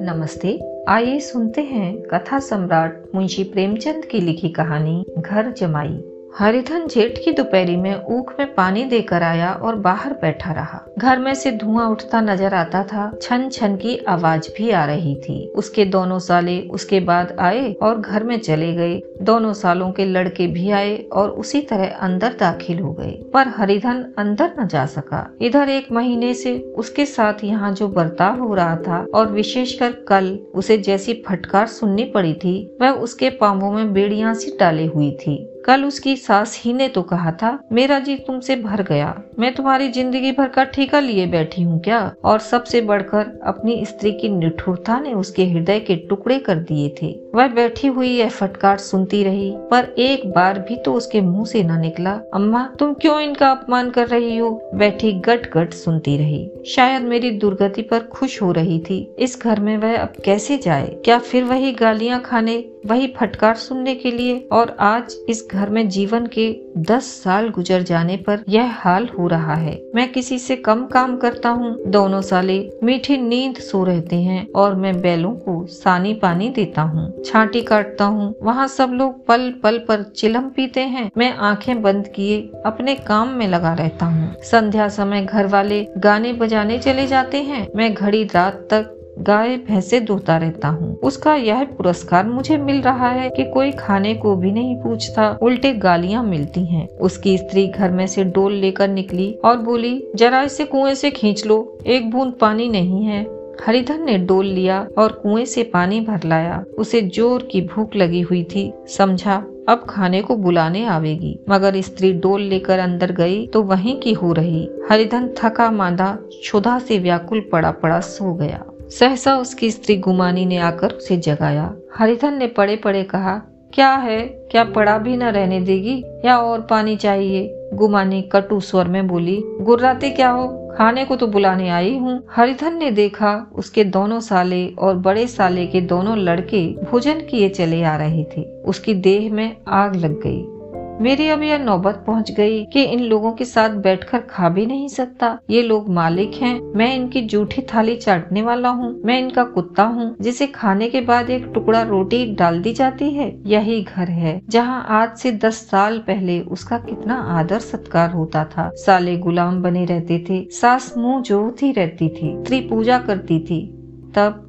नमस्ते आइए सुनते हैं कथा सम्राट मुंशी प्रेमचंद की लिखी कहानी घर जमाई। हरिधन जेठ की दोपहरी में ऊख में पानी देकर आया और बाहर बैठा रहा। घर में से धुआँ उठता नज़र आता था। छन छन की आवाज़ भी आ रही थी। उसके दोनों साले उसके बाद आए और घर में चले गए। दोनों सालों के लड़के भी आए और उसी तरह अंदर दाखिल हो गए। पर हरिधन अंदर न जा सका। इधर एक महीने से उसके साथ यहाँ जो बर्ताव हो रहा था और विशेषकर कल उसे जैसी फटकार सुननी पड़ी थी, वह उसके पांवों में बेड़िया सी डाले हुई थी। कल उसकी सास ही ने तो कहा था, मेरा जी तुमसे भर गया। मैं तुम्हारी ज़िंदगी भर का ठेका लिए बैठी हूँ क्या? और सबसे बढ़कर अपनी स्त्री की निठुरता ने उसके हृदय के टुकड़े कर दिए थे। वह बैठी हुई यह फटकार सुनती रही। पर एक बार भी तो उसके मुँह से न निकला, अम्मा, तुम क्यों इनका अपमान कर रही हो? बैठी गट गट सुनती रही। शायद मेरी दुर्गति पर खुश हो रही थी। इस घर में वह अब कैसे जाए? क्या फिर वही गालियाँ खाने, वही फटकार सुनने के लिए? और आज इस घर में जीवन के दस साल गुजर जाने पर यह हाल हो रहा है। मैं किसी से कम काम करता हूँ। दोनों साले मीठी नींद सो रहते हैं और मैं बैलों को सानी पानी देता हूँ। छाटी काटता हूँ। वहाँ सब लोग पल पल पर चिलम पीते हैं। मैं आँखें बंद किए अपने काम में लगा रहता हूँ। संध्या समय घर वाले गाने बजाने चले जाते हैं। मैं घड़ी रात तक गाय भैंसे धोता रहता हूँ। उसका यह पुरस्कार मुझे मिल रहा है कि कोई खाने को भी नहीं पूछता। उल्टे गालियाँ मिलती हैं। उसकी स्त्री घर में से डोल लेकर निकली और बोली, जरा इसे कुएँ से खींच लो। एक बूंद पानी नहीं है। हरिधन ने डोल लिया और कुएँ से पानी भर लाया। उसे ज़ोर की भूख लगी हुई थी। समझा, अब खाने को बुलाने आवेगी। मगर स्त्री डोल लेकर अंदर गई तो वहीं की हो रही। हरिधन थका मांदा, क्षुधा से व्याकुल पड़ा पड़ा सो गया। सहसा उसकी स्त्री गुमानी ने आकर उसे जगाया। हरिधन ने पड़े पड़े कहा क्या है? क्या पड़ा भी न रहने देगी? या और पानी चाहिए? गुमानी कटु स्वर में बोली, गुर्राते क्या हो? खाने को तो बुलाने आई हूँ। हरिधन ने देखा, उसके दोनों साले और बड़े साले के दोनों लड़के भोजन किए चले आ रहे थे। उसकी देह में आग लग गई। मेरी अब यह नौबत पहुँच गई कि इन लोगों के साथ बैठकर खा भी नहीं सकता। ये लोग मालिक हैं। मैं इनकी जूठी थाली चाटने वाला हूँ। मैं इनका कुत्ता हूँ, जिसे खाने के बाद एक टुकड़ा रोटी डाल दी जाती है। यही घर है, जहाँ आज से दस साल पहले उसका कितना आदर सत्कार होता था। साले गुलाम बने रहते थे। सास मुँह जोती रहती थी। स्त्री पूजा करती थी। तब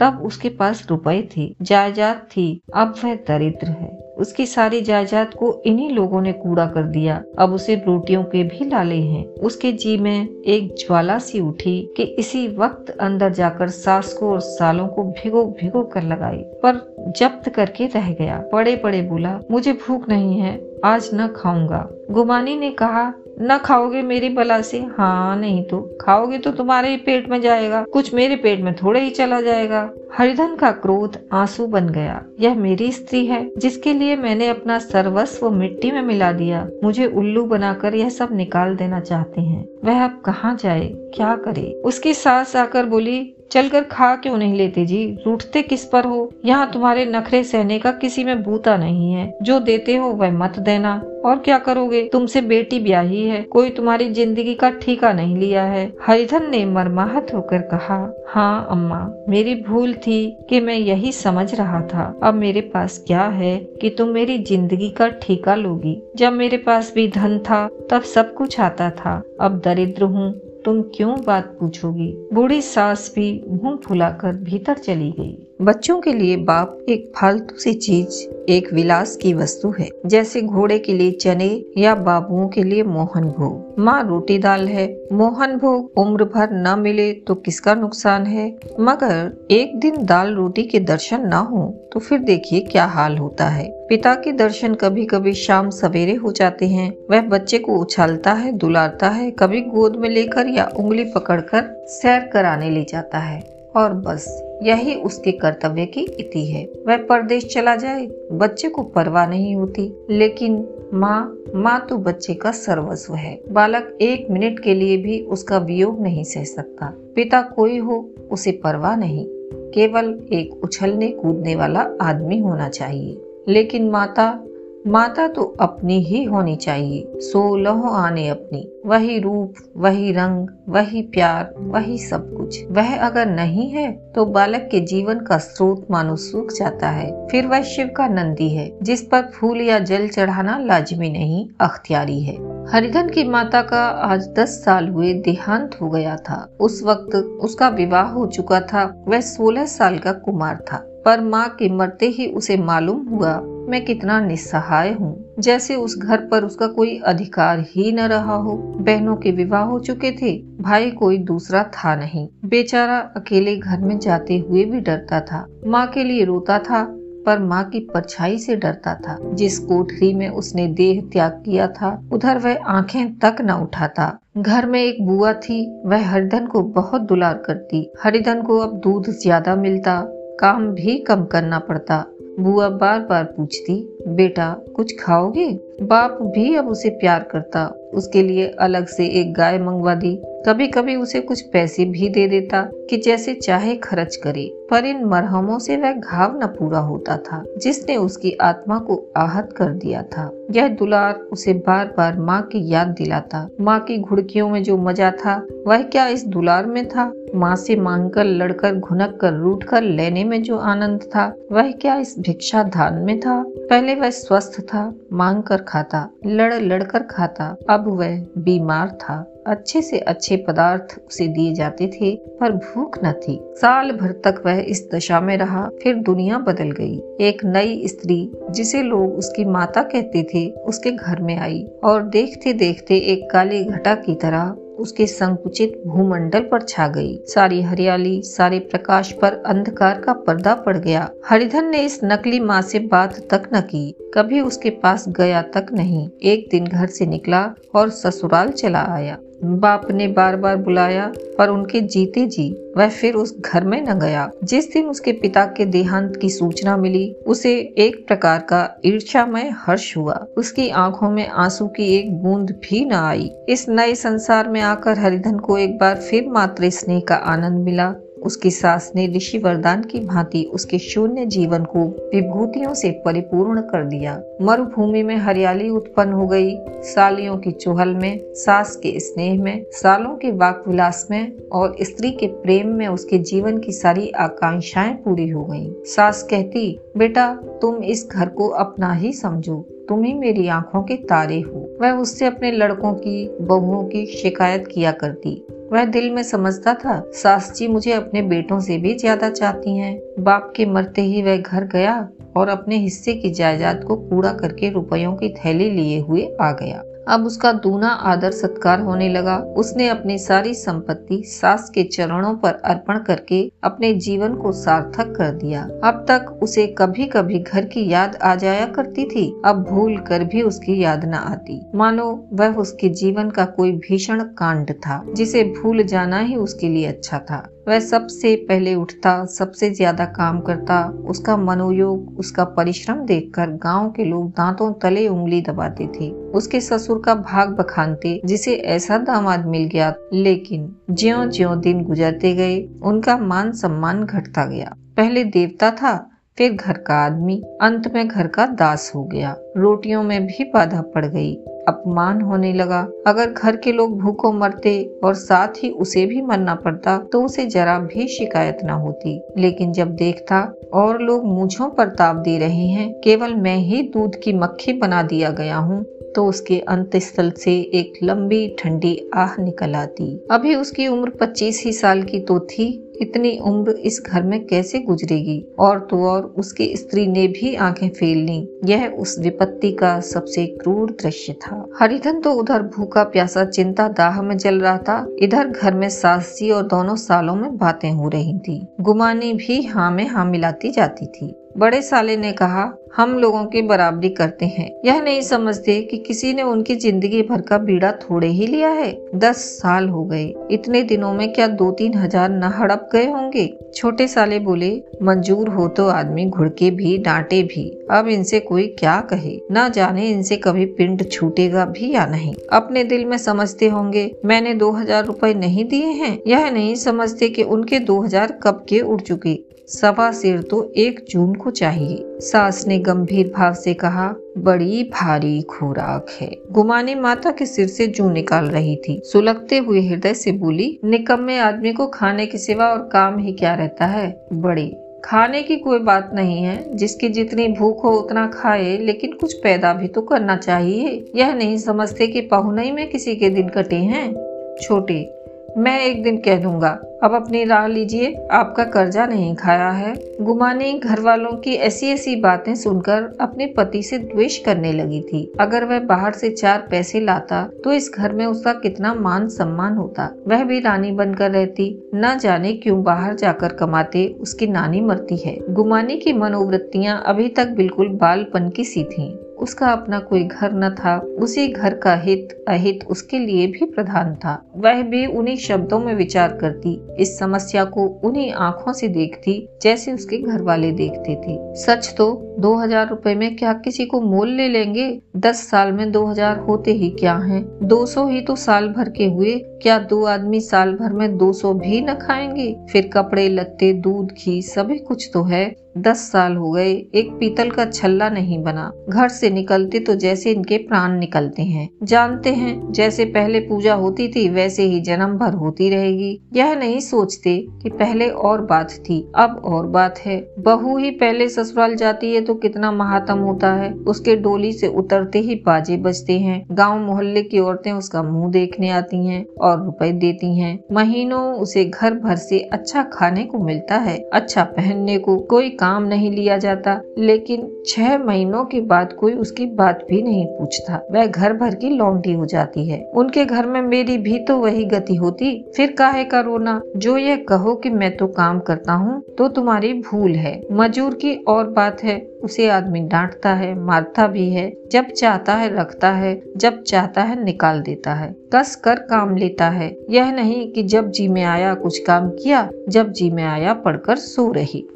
तब उसके पास रुपए थे। जायदाद थी। अब वह दरिद्र है। उसकी सारी जायदाद को इन्हीं लोगों ने कूड़ा कर दिया। अब उसे रोटियों के भी लाले हैं। उसके जी में एक ज्वाला सी उठी कि इसी वक्त अंदर जाकर सास को और सालों को भिगो भिगो कर लगाई, पर जब्त करके रह गया। पड़े पड़े बोला, मुझे भूख नहीं है, आज न खाऊँगा। गुमानी ने कहा न खाओगे मेरी बला से? हाँ नहीं तो। खाओगे तो तुम्हारे ही पेट में जाएगा। कुछ मेरे पेट में थोड़े ही चला जाएगा। हरिधन का क्रोध आँसू बन गया। यह मेरी स्त्री है, जिसके लिए मैंने अपना सर्वस्व मिट्टी में मिला दिया। मुझे उल्लू बनाकर यह सब निकाल देना चाहते हैं। वह अब कहाँ जाए? क्या करे? उसकी सास आकर बोली चलकर खा क्यों नहीं लेते जी? रूठते किस पर हो? यहाँ तुम्हारे नखरे सहने का किसी में बूता नहीं है। जो देते हो वह मत देना। और क्या करोगे? तुमसे बेटी ब्याही है। कोई तुम्हारी ज़िंदगी का ठीका नहीं लिया है। हरिधन ने मरमाहत होकर कहा हाँ अम्मा, मेरी भूल थी कि मैं यही समझ रहा था। अब मेरे पास क्या है कि तुम मेरी ज़िंदगी का ठीका लोगी? जब मेरे पास भी धन था, तब सब कुछ आता था। अब दरिद्र हूँ। तुम क्यों बात पूछोगी? बूढ़ी सास भी मुँह फुलाकर भीतर चली गई। बच्चों के लिए बाप एक फालतू सी चीज़, एक विलास की वस्तु है, जैसे घोड़े के लिए चने या बाबुओं के लिए मोहन भोग। माँ रोटी दाल है, मोहन भोग उम्र भर न मिले तो किसका नुकसान है? मगर एक दिन दाल रोटी के दर्शन न हो तो फिर देखिए क्या हाल होता है। पिता के दर्शन कभी कभी शाम सवेरे हो जाते हैं, वह बच्चे को उछालता है, दुलारता है, कभी गोद में लेकर या उंगली पकड़कर सैर कराने ले जाता है। और बस, यही उसके कर्तव्य की इति है। वह परदेश चला जाए, बच्चे को परवाह नहीं होती। लेकिन माँ माँ तो बच्चे का सर्वस्व है। बालक एक मिनट के लिए भी उसका वियोग नहीं सह सकता। पिता कोई हो, उसे परवाह नहीं। केवल एक उछलने कूदने वाला आदमी होना चाहिए। लेकिन माता माता तो अपनी ही होनी चाहिए। सो लहो आने अपनी। वही रूप, वही रंग, वही प्यार, वही सब कुछ। वह अगर नहीं है तो बालक के जीवन का स्रोत मानो सूख जाता है। फिर वह शिव का नंदी है, जिस पर फूल या जल चढ़ाना लाजमी नहीं, अख्तियारी है। हरिधन की माता का आज दस साल हुए देहांत हो गया था। उस वक्त उसका विवाह हो चुका था। वह सोलह साल का कुमार था। पर माँ के मरते ही उसे मालूम हुआ मैं कितना निस्सहाय हूँ। जैसे उस घर पर उसका कोई अधिकार ही न रहा हो। बहनों के विवाह हो चुके थे। भाई कोई दूसरा था नहीं। बेचारा अकेले घर में जाते हुए भी डरता था। माँ के लिए रोता था, पर माँ की परछाई से डरता था। जिस कोठरी में उसने देह त्याग किया था, उधर वह आँखें तक न उठाता। घर में एक बुआ थी, वह हरिधन को बहुत दुलार करती। हरिधन को अब दूध ज़्यादा मिलता, काम भी कम करना पड़ता। बुआ बार बार पूछती बेटा कुछ खाओगे? बाप भी अब उसे प्यार करता। उसके लिए अलग से एक गाय मंगवा दी। कभी कभी उसे कुछ पैसे भी दे देता कि जैसे चाहे खर्च करे। पर इन मरहमों से वह घाव न पूरा होता था, जिसने उसकी आत्मा को आहत कर दिया था। यह दुलार उसे बार बार माँ की याद दिलाता। माँ की घुड़कियों में जो मज़ा था, वह क्या इस दुलार में था? माँ से मांगकर लड़कर घुनक कर रूट कर लेने में जो आनंद था, वह क्या इस भिक्षा धान में था? पहले वह स्वस्थ था मांग कर खाता लड़ लड़ कर खाता। अब वह बीमार था। अच्छे से अच्छे पदार्थ उसे दिए जाते थे, पर भूख न थी। साल भर तक वह इस दशा में रहा, फिर दुनिया बदल गई। एक नई स्त्री, जिसे लोग उसकी माता कहते थे, उसके घर में आई और देखते देखते एक काली घटा की तरह उसके संकुचित भूमंडल पर छा गई। सारी हरियाली, सारे प्रकाश पर अंधकार का पर्दा पड़ गया। हरिधन ने इस नकली माँ से बात तक न की। कभी उसके पास गया तक नहीं। एक दिन घर से निकला और ससुराल चला आया। बाप ने बार बार बुलाया, पर उनके जीते जी, वह फिर उस घर में न गया। जिस दिन उसके पिता के देहांत की सूचना मिली, उसे एक प्रकार का ईर्ष्यामय हर्ष हुआ। उसकी आँखों में आँसू की एक बूंद भी न आई। इस नए संसार में आकर हरिधन को एक बार फिर मातृ स्नेह का आनंद मिला। उसकी सास ने ऋषि वरदान की भांति उसके शून्य जीवन को विभूतियों से परिपूर्ण कर दिया। मरुभूमि में हरियाली उत्पन्न हो गई। सालियों की चुहल में, सास के स्नेह में, सालों के वाक विलास में और स्त्री के प्रेम में उसके जीवन की सारी आकांक्षाएँ पूरी हो गईं। सास कहती, बेटा, तुम इस घर को अपना ही समझो। तुम ही मेरी आँखों के तारे हो। वह उससे अपने लड़कों की, बहुओं की शिकायत किया करती। वह दिल में समझता था सास जी मुझे अपने बेटों से भी ज़्यादा चाहती हैं। बाप के मरते ही वह घर गया और अपने हिस्से की जायदाद को पूरा करके रुपयों की थैली लिए हुए आ गया अब उसका दूना आदर सत्कार होने लगा। उसने अपनी सारी संपत्ति सास के चरणों पर अर्पण करके अपने जीवन को सार्थक कर दिया। अब तक उसे कभी कभी घर की याद आ जाया करती थी। अब भूल कर भी उसकी याद न आती। मानो वह उसके जीवन का कोई भीषण कांड था, जिसे भूल जाना ही उसके लिए अच्छा था। वह सबसे पहले उठता, सबसे ज़्यादा काम करता, उसका मनोयोग, उसका परिश्रम देखकर गाँव के लोग दांतों तले उंगली दबाते थे। उसके ससुर का भाग बखानते, जिसे ऐसा दामाद मिल गया, लेकिन ज्यो ज्यो दिन गुजरते गए, उनका मान सम्मान घटता गया। पहले देवता था, फिर घर का आदमी, अंत में घर का दास हो गया। रोटियों में भी बाधा पड़ गई। अपमान होने लगा। अगर घर के लोग भूखों मरते और साथ ही उसे भी मरना पड़ता तो उसे जरा भी शिकायत न होती। लेकिन जब देखता, और लोग मुझों पर ताप दे रहे हैं, केवल मैं ही दूध की मक्खी बना दिया गया हूँ तो उसके अंत स्थल से एक लंबी ठंडी आह निकल आती। अभी उसकी उम्र पच्चीस ही साल की तो थी। इतनी उम्र इस घर में कैसे गुजरेगी? और तो और उसकी स्त्री ने भी आँखें फेल ली। यह उस विपत्ति का सबसे क्रूर दृश्य था। हरिधन तो उधर भूखा प्यासा चिंता दाह में जल रहा था। इधर घर में सासी और दोनों सालों में बातें हो रही थी। गुमानी भी हाँ में हाँ मिलाती जाती थी। बड़े साले ने कहा, हम लोगों की बराबरी करते हैं। यह नहीं समझते कि किसी ने उनकी ज़िंदगी भर का बीड़ा थोड़े ही लिया है। दस साल हो गए। इतने दिनों में क्या दो तीन हज़ार न हड़प गए होंगे? छोटे साले बोले, मंजूर हो तो आदमी घुड़के भी, डांटे भी। अब इनसे कोई क्या कहे? न जाने इनसे कभी पिंड छूटेगा भी या नहीं। अपने दिल में समझते होंगे, मैंने दो हज़ार रूपए नहीं दिए हैं। यह नहीं समझते कि उनके दो हज़ार कब के उड़ चुके। सवा सिर तो एक जून को चाहिए। सास ने गंभीर भाव से कहा, बड़ी भारी खुराक है। गुमानी माता के सिर से जू निकाल रही थी। सुलगते हुए हृदय से बोली, निकम्मे आदमी को खाने की सिवा और काम ही क्या रहता है? बड़ी, खाने की कोई बात नहीं है। जिसकी जितनी भूख हो उतना खाए, लेकिन कुछ पैदा भी तो करना चाहिए। यह नहीं समझते कि पहुनई में किसी के दिन कटे हैं? छोटे मैं एक दिन कह दूँगा, अब अपनी राह लीजिए, आपका कर्जा नहीं खाया है। गुमानी घर वालों की ऐसी ऐसी बातें सुनकर अपने पति से द्वेष करने लगी थी। अगर वह बाहर से चार पैसे लाता तो इस घर में उसका कितना मान सम्मान होता। वह भी रानी बनकर रहती, न जाने क्यों बाहर जाकर कमाते उसकी नानी मरती है। गुमानी की मनोवृत्तियाँ अभी तक बिल्कुल बालपन की सी थी। उसका अपना कोई घर न था, उसी घर का हित, अहित उसके लिए भी प्रधान था। वह भी उन्हीं शब्दों में विचार करती, इस समस्या को उन्हीं आँखों से देखती, जैसे उसके घर वाले देखते थे। सच तो दो हज़ार रूपए में क्या किसी को मोल ले लेंगे? दस साल में दो हज़ार होते ही क्या हैं? दो सौ ही तो साल भर के हुए, क्या दो आदमी साल भर में दो सौ भी न खाएँगे? फिर कपड़े, लत्ते, दूध, घी, सभी कुछ तो है। दस साल हो गए, एक पीतल का छल्ला नहीं बना। घर से निकलते तो जैसे इनके प्राण निकलते हैं। जानते हैं, जैसे पहले पूजा होती थी, वैसे ही जन्म भर होती रहेगी। यह नहीं सोचते कि पहले और बात थी, अब और बात है। बहू ही पहले ससुराल जाती है तो कितना महात्म होता है। उसके डोली से उतरते ही बाजे बजते हैं। गाँव मोहल्ले की औरतें उसका मुँह देखने आती हैं और रुपए देती हैं। महीनों उसे घर भर से अच्छा खाने को मिलता है अच्छा पहनने को। कोई काम नहीं लिया जाता। लेकिन छह महीनों के बाद कोई उसकी बात भी नहीं पूछता। वह घर भर की लौंडी हो जाती है। उनके घर में मेरी भी तो वही गति होती। फिर काहे का रोना? जो यह कहो कि मैं तो काम करता हूँ तो तुम्हारी भूल है। मजूर की और बात है। उसे आदमी डांटता है, मारता भी है। जब चाहता है, रखता है। जब चाहता है, निकाल देता है। कस कर काम लेता है। यह नहीं कि जब जी में आया, कुछ काम किया, जब जी में आया, पढ़कर सो रही।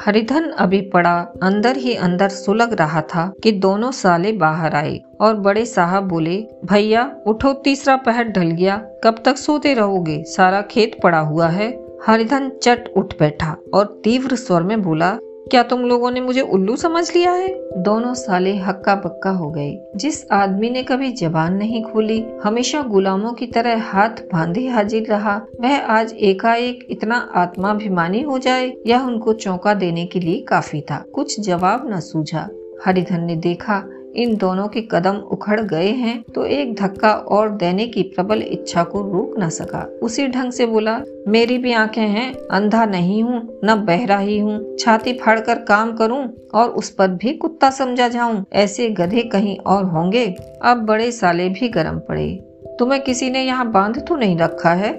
हरिधन अभी पड़ा अंदर ही अंदर सुलग रहा था कि दोनों साले बाहर आए और बड़े साहब बोले, भैया, उठो, तीसरा पहर ढल गया। कब तक सोते रहोगे? सारा खेत पड़ा हुआ है। हरिधन चट उठ बैठा और तीव्र स्वर में बोला क्या तुम लोगों ने मुझे उल्लू समझ लिया है? दोनों साले हक्का पक्का हो गए। जिस आदमी ने कभी जबान नहीं खोली, हमेशा गुलामों की तरह हाथ बांधे हाजिर रहा। वह आज एकाएक इतना आत्माभिमानी हो जाए, यह उनको चौंका देने के लिए काफ़ी था। कुछ जवाब न सूझा। हरिधन ने देखा इन दोनों के कदम उखड़ गए हैं तो एक धक्का और देने की प्रबल इच्छा को रोक न सका। उसी ढंग से बोला, मेरी भी आँखें हैं, अंधा नहीं हूँ, न बहरा ही हूँ। छाती फाड़कर काम करूँ और उस पर भी कुत्ता समझा जाऊँ। ऐसे गधे कहीं और होंगे। अब बड़े साले भी गर्म पड़े। तुम्हें किसी ने यहाँ बाँध तो नहीं रखा है?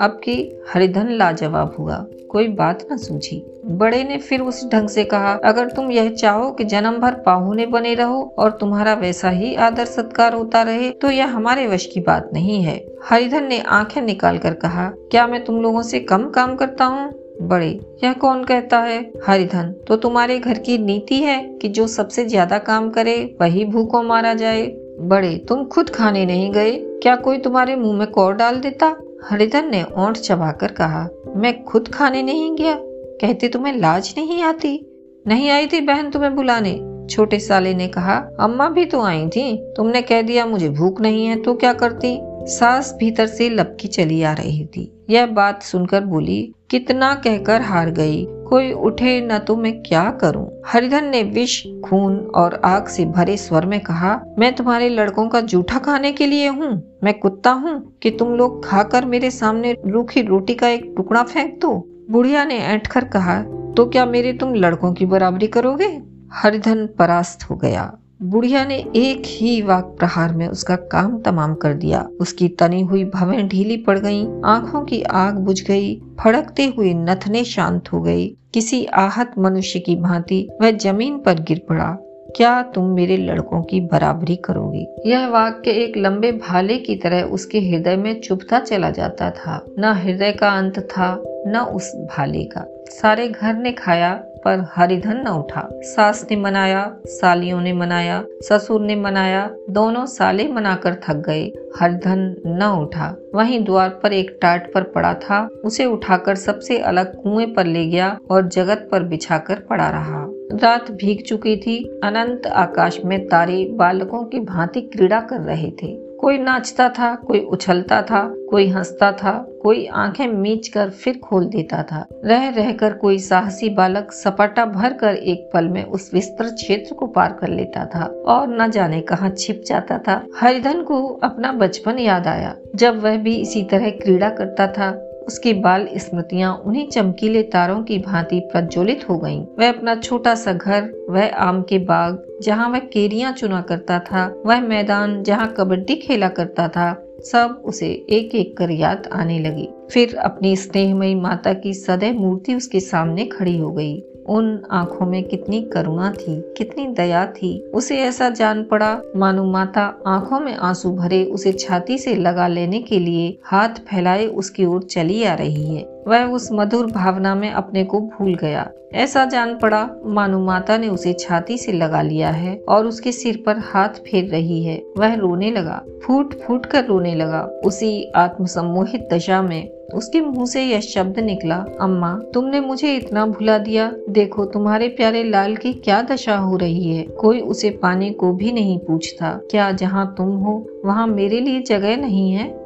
अब की हरिधन लाजवाब हुआ। कोई बात न सूझी। बड़े ने फिर उस ढंग से कहा, अगर तुम यह चाहो कि जन्म भर पाहुने बने रहो और तुम्हारा वैसा ही आदर सत्कार होता रहे तो यह हमारे वश की बात नहीं है। हरिधन ने आँखें निकाल कर कहा, क्या मैं तुम लोगों से कम काम करता हूँ? बड़े, यह कौन कहता है? हरिधन तो तुम्हारे घर की नीति है कि जो सबसे ज़्यादा काम करे, वही भूखों मारा जाए। बड़े, तुम खुद खाने नहीं गए? क्या कोई तुम्हारे मुँह में कौर डाल देता? हरिधन ने ओंठ चबाकर कहा, मैं खुद खाने नहीं गया। कहते तुम्हें लाज नहीं आती? नहीं आई थी बहन तुम्हें बुलाने? छोटे साले ने कहा, अम्मा भी तो आई थी। तुमने कह दिया मुझे भूख नहीं है तो क्या करती? सास भीतर से लपकी चली आ रही थी। यह बात सुनकर बोली, कितना कहकर हार गई। कोई उठे न तो मैं क्या करूँ? हरिधन ने विष, खून और आग से भरे स्वर में कहा, मैं तुम्हारे लड़कों का जूठा खाने के लिए हूँ। मैं कुत्ता हूँ कि तुम लोग खाकर मेरे सामने रूखी रोटी का एक टुकड़ा फेंक दो? बुढ़िया ने ऐठ कर कहा तो क्या मेरे तुम लड़कों की बराबरी करोगे? हरिधन परास्त हो गया। बुढ़िया ने एक ही वाक प्रहार में उसका काम तमाम कर दिया। उसकी तनी हुई भवें ढीली पड़ गईं, आँखों की आग बुझ गई। फड़कते हुए नथने शांत हो गई। किसी आहत मनुष्य की भांति वह ज़मीन पर गिर पड़ा। क्या तुम मेरे लड़कों की बराबरी करोगी? यह वाक्य एक लंबे भाले की तरह उसके हृदय में चुभता चला जाता था। न हृदय का अंत था न उस भाले का। सारे घर ने खाया पर हरिधन न उठा। सास ने मनाया, सालियों ने मनाया, ससुर ने मनाया, दोनों साले मनाकर थक गए। हरिधन न उठा। वहीं द्वार पर एक टाट पर पड़ा था। उसे उठाकर सबसे अलग कुएँ पर ले गया और जगत पर बिछाकर पड़ा रहा। रात भीग चुकी थी। अनंत आकाश में तारे बालकों की भांति क्रीड़ा कर रहे थे। कोई नाचता था, कोई उछलता था, कोई हंसता था, कोई आँखें मीच कर फिर खोल देता था। रह रहकर कोई साहसी बालक सपाटा भर कर एक पल में उस विस्तृत क्षेत्र को पार कर लेता था और न जाने कहाँ छिप जाता था। हरिधन को अपना बचपन याद आया। जब वह भी इसी तरह क्रीड़ा करता था उसकी बाल स्मृतियाँ उन्हीं चमकीले तारों की भांति प्रज्वलित हो गईं। वह अपना छोटा सा घर, वह आम के बाग, जहाँ वह केरिया चुना करता था, वह मैदान जहाँ कबड्डी खेला करता था, सब उसे एक एक कर याद आने लगी फिर अपनी स्नेहमयी माता की सदैव मूर्ति उसके सामने खड़ी हो गई उन आँखों में कितनी करुणा थी, कितनी दया थी। उसे ऐसा जान पड़ा, मानो माता आँखों में आँसू भरे उसे छाती से लगा लेने के लिए हाथ फैलाए उसकी ओर चली आ रही है। वह उस मधुर भावना में अपने को भूल गया। ऐसा जान पड़ा, मानो माता ने उसे छाती से लगा लिया है और उसके सिर पर हाथ फेर रही है। वह रोने लगा, फूट फूट कर रोने लगा। उसी आत्मसम्मोहित दशा में उसके मुँह से यह शब्द निकला, अम्मा, तुमने मुझे इतना भुला दिया। देखो, तुम्हारे प्यारे लाल की क्या दशा हो रही है। कोई उसे पाने को भी नहीं पूछता। क्या जहाँ तुम हो, वहाँ मेरे लिए जगह नहीं है?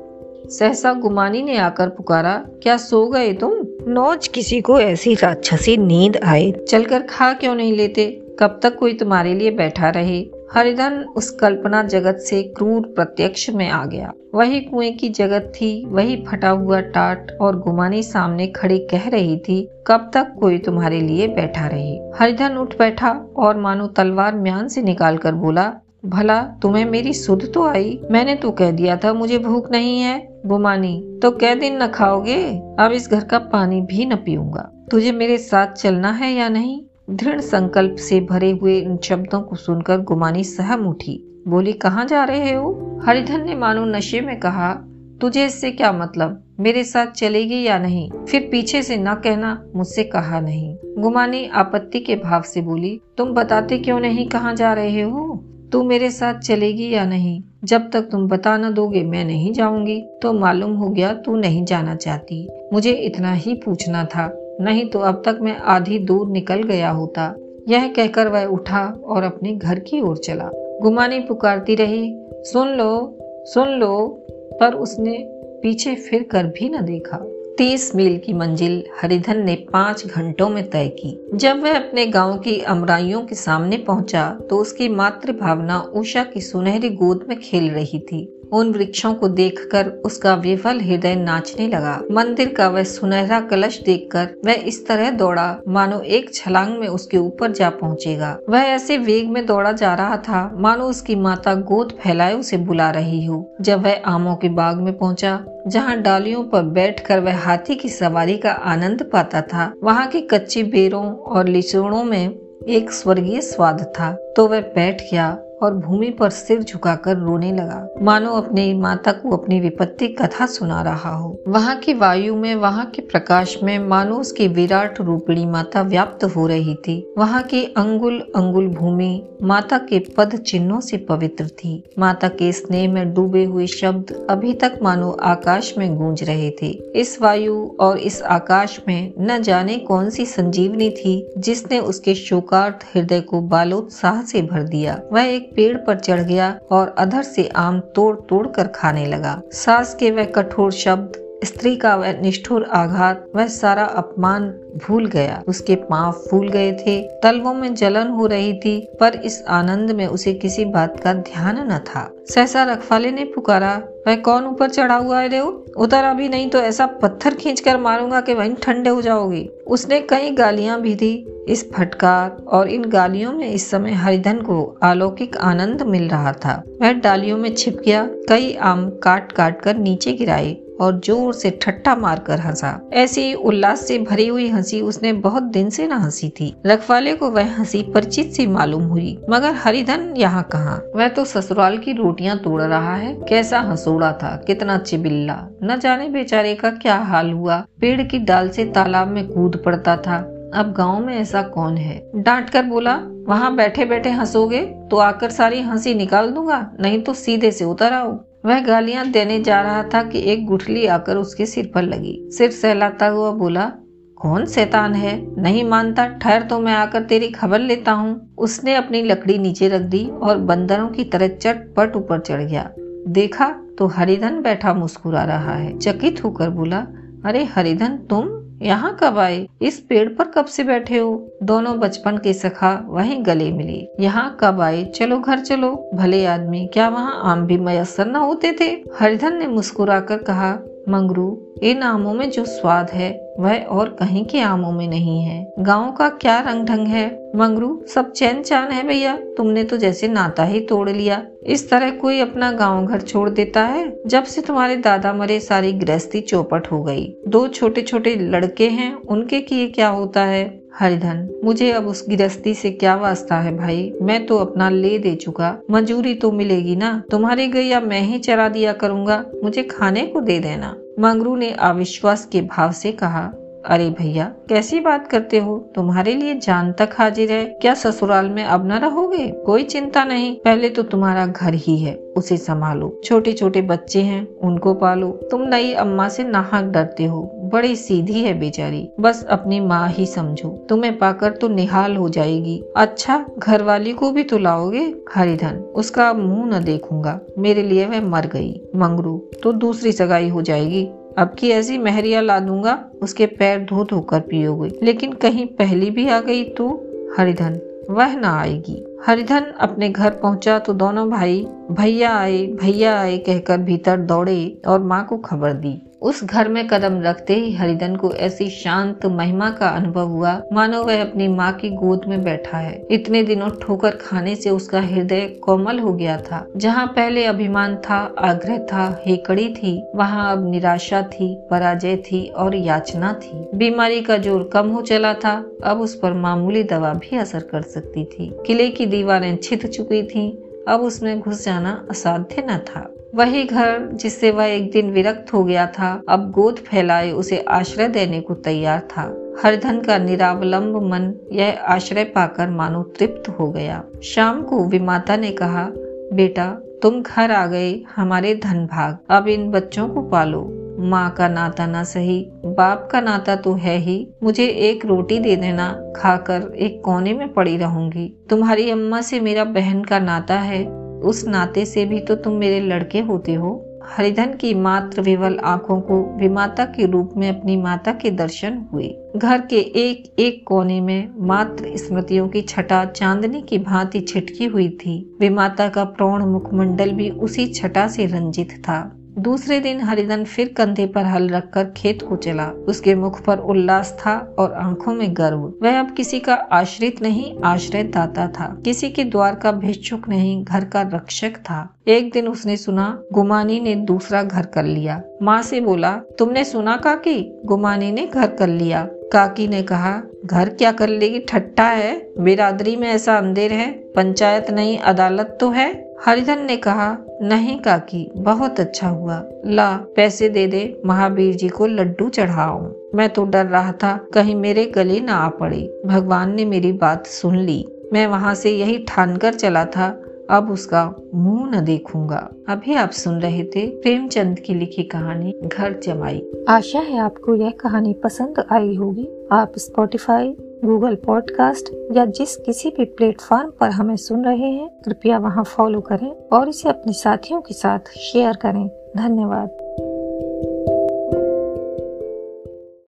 सहसा गुमानी ने आकर पुकारा क्या सो गए तुम? नौज किसी को ऐसी राक्षसी नींद आए। चलकर खा क्यों नहीं लेते? कब तक कोई तुम्हारे लिए बैठा रहे? हरिधन उस कल्पना जगत से क्रूर प्रत्यक्ष में आ गया। वही कुएँ की जगत थी वही फटा हुआ टाट और गुमानी सामने खड़ी कह रही थी कब तक कोई तुम्हारे लिए बैठा रहे? हरिधन उठ बैठा और मानो तलवार म्यान से निकाल कर बोला भला, तुम्हें मेरी सुध तो आई? मैंने तो कह दिया था, मुझे भूख नहीं है। गुमानी तो कै दिन न खाओगे? अब इस घर का पानी भी न पीऊँगा। तुझे मेरे साथ चलना है या नहीं? दृढ़ संकल्प से भरे हुए इन शब्दों को सुनकर गुमानी सहम उठी। बोली, कहाँ जा रहे हो? हरिधन ने मानो नशे में कहा, तुझे इससे क्या मतलब? मेरे साथ चलेगी या नहीं? फिर पीछे से न कहना, मुझसे कहा नहीं। गुमानी आपत्ति के भाव से बोली, तुम बताते क्यों नहीं कहाँ जा रहे हो? तू मेरे साथ चलेगी या नहीं? जब तक तुम बता न दोगे मैं नहीं जाऊँगी। तो मालूम हो गया तू नहीं जाना चाहती। मुझे इतना ही पूछना था। नहीं तो अब तक मैं आधी दूर निकल गया होता। यह कहकर वह उठा और अपने घर की ओर चला। गुमानी पुकारती रही, सुन लो सुन लो। पर उसने पीछे फिर कर भी न देखा। तीस मील की मंजिल हरिधन ने पाँच घंटों में तय की। जब वह अपने गाँव की अमराइयों के सामने पहुँचा तो उसकी मातृभावना उषा की सुनहरी गोद में खेल रही थी। उन वृक्षों को देखकर उसका विफल हृदय नाचने लगा। मंदिर का वह सुनहरा कलश देखकर वह इस तरह दौड़ा, मानो एक छलांग में उसके ऊपर जा पहुंचेगा। वह ऐसे वेग में दौड़ा जा रहा था, मानो उसकी माता गोद फैलाए उसे बुला रही हो। जब वह आमों के बाग में पहुँचा, जहाँ डालियों पर बैठकर वह हाथी की सवारी का आनंद पाता था, वहाँ के कच्चे बेरों और लिचड़ों में एक स्वर्गीय स्वाद था तो वह बैठ गया। और भूमि पर सिर झुकाकर रोने लगा। मानो अपने माता को अपनी विपत्ति कथा सुना रहा हो। वहाँ की वायु में, वहाँ के प्रकाश में, मानो उसकी विराट रूपिणी माता व्याप्त हो रही थी। वहाँ की अंगुल अंगुल भूमि माता के पद चिन्हों से पवित्र थी। माता के स्नेह में डूबे हुए शब्द अभी तक मानो आकाश में गूंज रहे थे। इस वायु और इस आकाश में न जाने कौन सी संजीवनी थी जिसने उसके शोकार्थ हृदय को बालोत्साह से भर दिया। वह एक पेड़ पर चढ़ गया और अधर से आम तोड़ तोड़ कर खाने लगा। सास के वह कठोर शब्द स्त्री का वह निष्ठुर आघात, वह सारा अपमान भूल गया। उसके पाँव फूल गए थे, तलवों में जलन हो रही थी, पर इस आनंद में उसे किसी बात का ध्यान न था। सहसा रखवाले ने पुकारा, वह कौन ऊपर चढ़ा हुआ है रेव उतर अभी नहीं तो ऐसा पत्थर खींच कर मारूँगा कि वहीं ठंडे हो जाओगी। उसने कई गालियाँ भी दी। इस फटकार और इन गालियों में इस समय हरिधन को अलौकिक आनंद मिल रहा था। वह डालियों में छिप गया, कई आम काट काट कर नीचे गिराए। और ज़ोर से ठट्टा मारकर हंसा। ऐसी उल्लास से भरी हुई हँसी उसने बहुत दिन से न हँसी थी। रखवाले को वह हँसी परिचित सी मालूम हुई, मगर हरिधन यहाँ कहा? वह तो ससुराल की रोटियाँ तोड़ रहा है। कैसा हंसोड़ा था, कितना चिबिल्ला। न जाने बेचारे का क्या हाल हुआ। पेड़ की डाल से तालाब में कूद पड़ता था। अब गाँव में ऐसा कौन है? डांट कर बोला, वहाँ बैठे बैठे हंसोगे? तो आकर सारी हँसी निकाल दूँगा, नहीं तो सीधे से उतर आओ। वह गालियाँ देने जा रहा था कि एक गुठली आकर उसके सिर पर लगी। सिर सहलाता हुआ बोला, कौन शैतान है? नहीं मानता? ठहर तो मैं आकर तेरी खबर लेता हूँ। उसने अपनी लकड़ी नीचे रख दी और बंदरों की तरह चटपट ऊपर चढ़ गया। देखा तो हरिधन बैठा मुस्कुरा रहा है। चकित होकर बोला, अरे हरिधन, तुम यहाँ कब आए इस पेड़ पर कब से बैठे हो? दोनों बचपन के सखा वहीं गले मिले। यहाँ कब आए चलो घर चलो। भले आदमी, क्या वहाँ आम भी मयसर न होते थे? हरिधन ने मुस्कुराकर कहा मंगरू, इन आमों में जो स्वाद है, वह और कहीं के आमों में नहीं है। गाँव का क्या रंग ढंग है? मंगरू, सब चैन चान है भैया। तुमने तो जैसे नाता ही तोड़ लिया। इस तरह कोई अपना गाँव घर छोड़ देता है? जब से तुम्हारे दादा मरे, सारी गृहस्थी चौपट हो गई। दो छोटे छोटे लड़के हैं, उनके किए क्या होता है? हरिधन, मुझे अब उस गिरस्ती से क्या वास्ता है भाई? मैं तो अपना ले दे चुका। मजूरी तो मिलेगी ना? तुम्हारी गैया मैं ही चरा दिया करूँगा। मुझे खाने को दे देना। मंगरू ने अविश्वास के भाव से कहा। अरे भैया, कैसी बात करते हो? तुम्हारे लिए जान तक हाजिर है। क्या ससुराल में अब न रहोगे? कोई चिंता नहीं। पहले तो तुम्हारा घर ही है, उसे संभालो। छोटे छोटे बच्चे हैं, उनको पालो। तुम नई अम्मा से नाहक डरते हो। बड़ी सीधी है बेचारी। बस अपनी माँ ही समझो। तुम्हें पाकर तो निहाल हो जाएगी। अच्छा घर वाली को भी तो लाओगे? हरिधन, उसका मुँह न देखूँगा। मेरे लिए वह मर गई। मंगरू तो दूसरी सगाई हो जाएगी। अब की ऐसी महरिया ला दूँगा उसके पैर धो धोकर पियोगे लेकिन कहीं पहली भी आ गई तो हरिधन, वह ना आएगी। हरिधन अपने घर पहुँचा तो दोनों भाई, भैया आए भैया आए, कहकर भीतर दौड़े और माँ को खबर दी। उस घर में कदम रखते ही हरिधन को ऐसी शांत महिमा का अनुभव हुआ। मानो वह अपनी माँ की गोद में बैठा है। इतने दिनों ठोकर खाने से उसका हृदय कोमल हो गया था। जहाँ पहले अभिमान था, आग्रह था, हेकड़ी थी, वहाँ अब निराशा थी, पराजय थी और याचना थी। बीमारी का ज़ोर कम हो चला था, अब उस पर मामूली दवा भी असर कर सकती थी। किले की दीवारें छित चुकी थी, अब उसमें घुस जाना असाध्य न था। वही घर जिससे वह एक दिन विरक्त हो गया था, अब गोद फैलाए उसे आश्रय देने को तैयार था। हरधन का निरावलंब मन यह आश्रय पाकर मानो तृप्त हो गया। शाम को विमाता ने कहा, बेटा, तुम घर आ गए, हमारे धन भाग। अब इन बच्चों को पालो। माँ का नाता ना सही, बाप का नाता तो है ही। मुझे एक रोटी दे देना, खाकर एक कोने में पड़ी रहूँगी। तुम्हारी अम्मा से मेरा बहन का नाता है। उस नाते से भी तो तुम मेरे लड़के होते हो। हरिधन की मात्र विवल आँखों को विमाता के रूप में अपनी माता के दर्शन हुए। घर के एक एक कोने में मात्र स्मृतियों की छटा चांदनी की भांति छिटकी हुई थी। विमाता का प्रौण मुखमंडल भी उसी छटा से रंजित था। दूसरे दिन हरिदन फिर कंधे पर हल रखकर खेत को चला उसके मुख पर उल्लास था और आँखों में गर्व। वह अब किसी का आश्रित नहीं आश्रय दाता था। किसी के द्वार का भिक्षुक नहीं, घर का रक्षक था। एक दिन उसने सुना, गुमानी ने दूसरा घर कर लिया। माँ से बोला, तुमने सुना का की गुमानी ने घर कर लिया। काकी ने कहा, घर क्या कर लेगी? ठट्टा है। बिरादरी में ऐसा अंधेर है। पंचायत नहीं, अदालत तो है। हरिधन ने कहा, नहीं काकी, बहुत अच्छा हुआ। ला, पैसे दे दे, महावीर जी को लड्डू चढ़ाओ मैं तो डर रहा था, कहीं मेरे गले न आ पड़े। भगवान ने मेरी बात सुन ली। मैं वहाँ से यही ठान कर चला था। अब उसका मुँह न देखूँगा। अभी आप सुन रहे थे प्रेमचंद की लिखी कहानी घर जमाई। आशा है आपको यह कहानी पसंद आई होगी। आप स्पॉटिफाई गूगल पॉडकास्ट या जिस किसी भी प्लेटफॉर्म पर हमें सुन रहे हैं, कृपया वहाँ फॉलो करें और इसे अपने साथियों के साथ शेयर करें। धन्यवाद।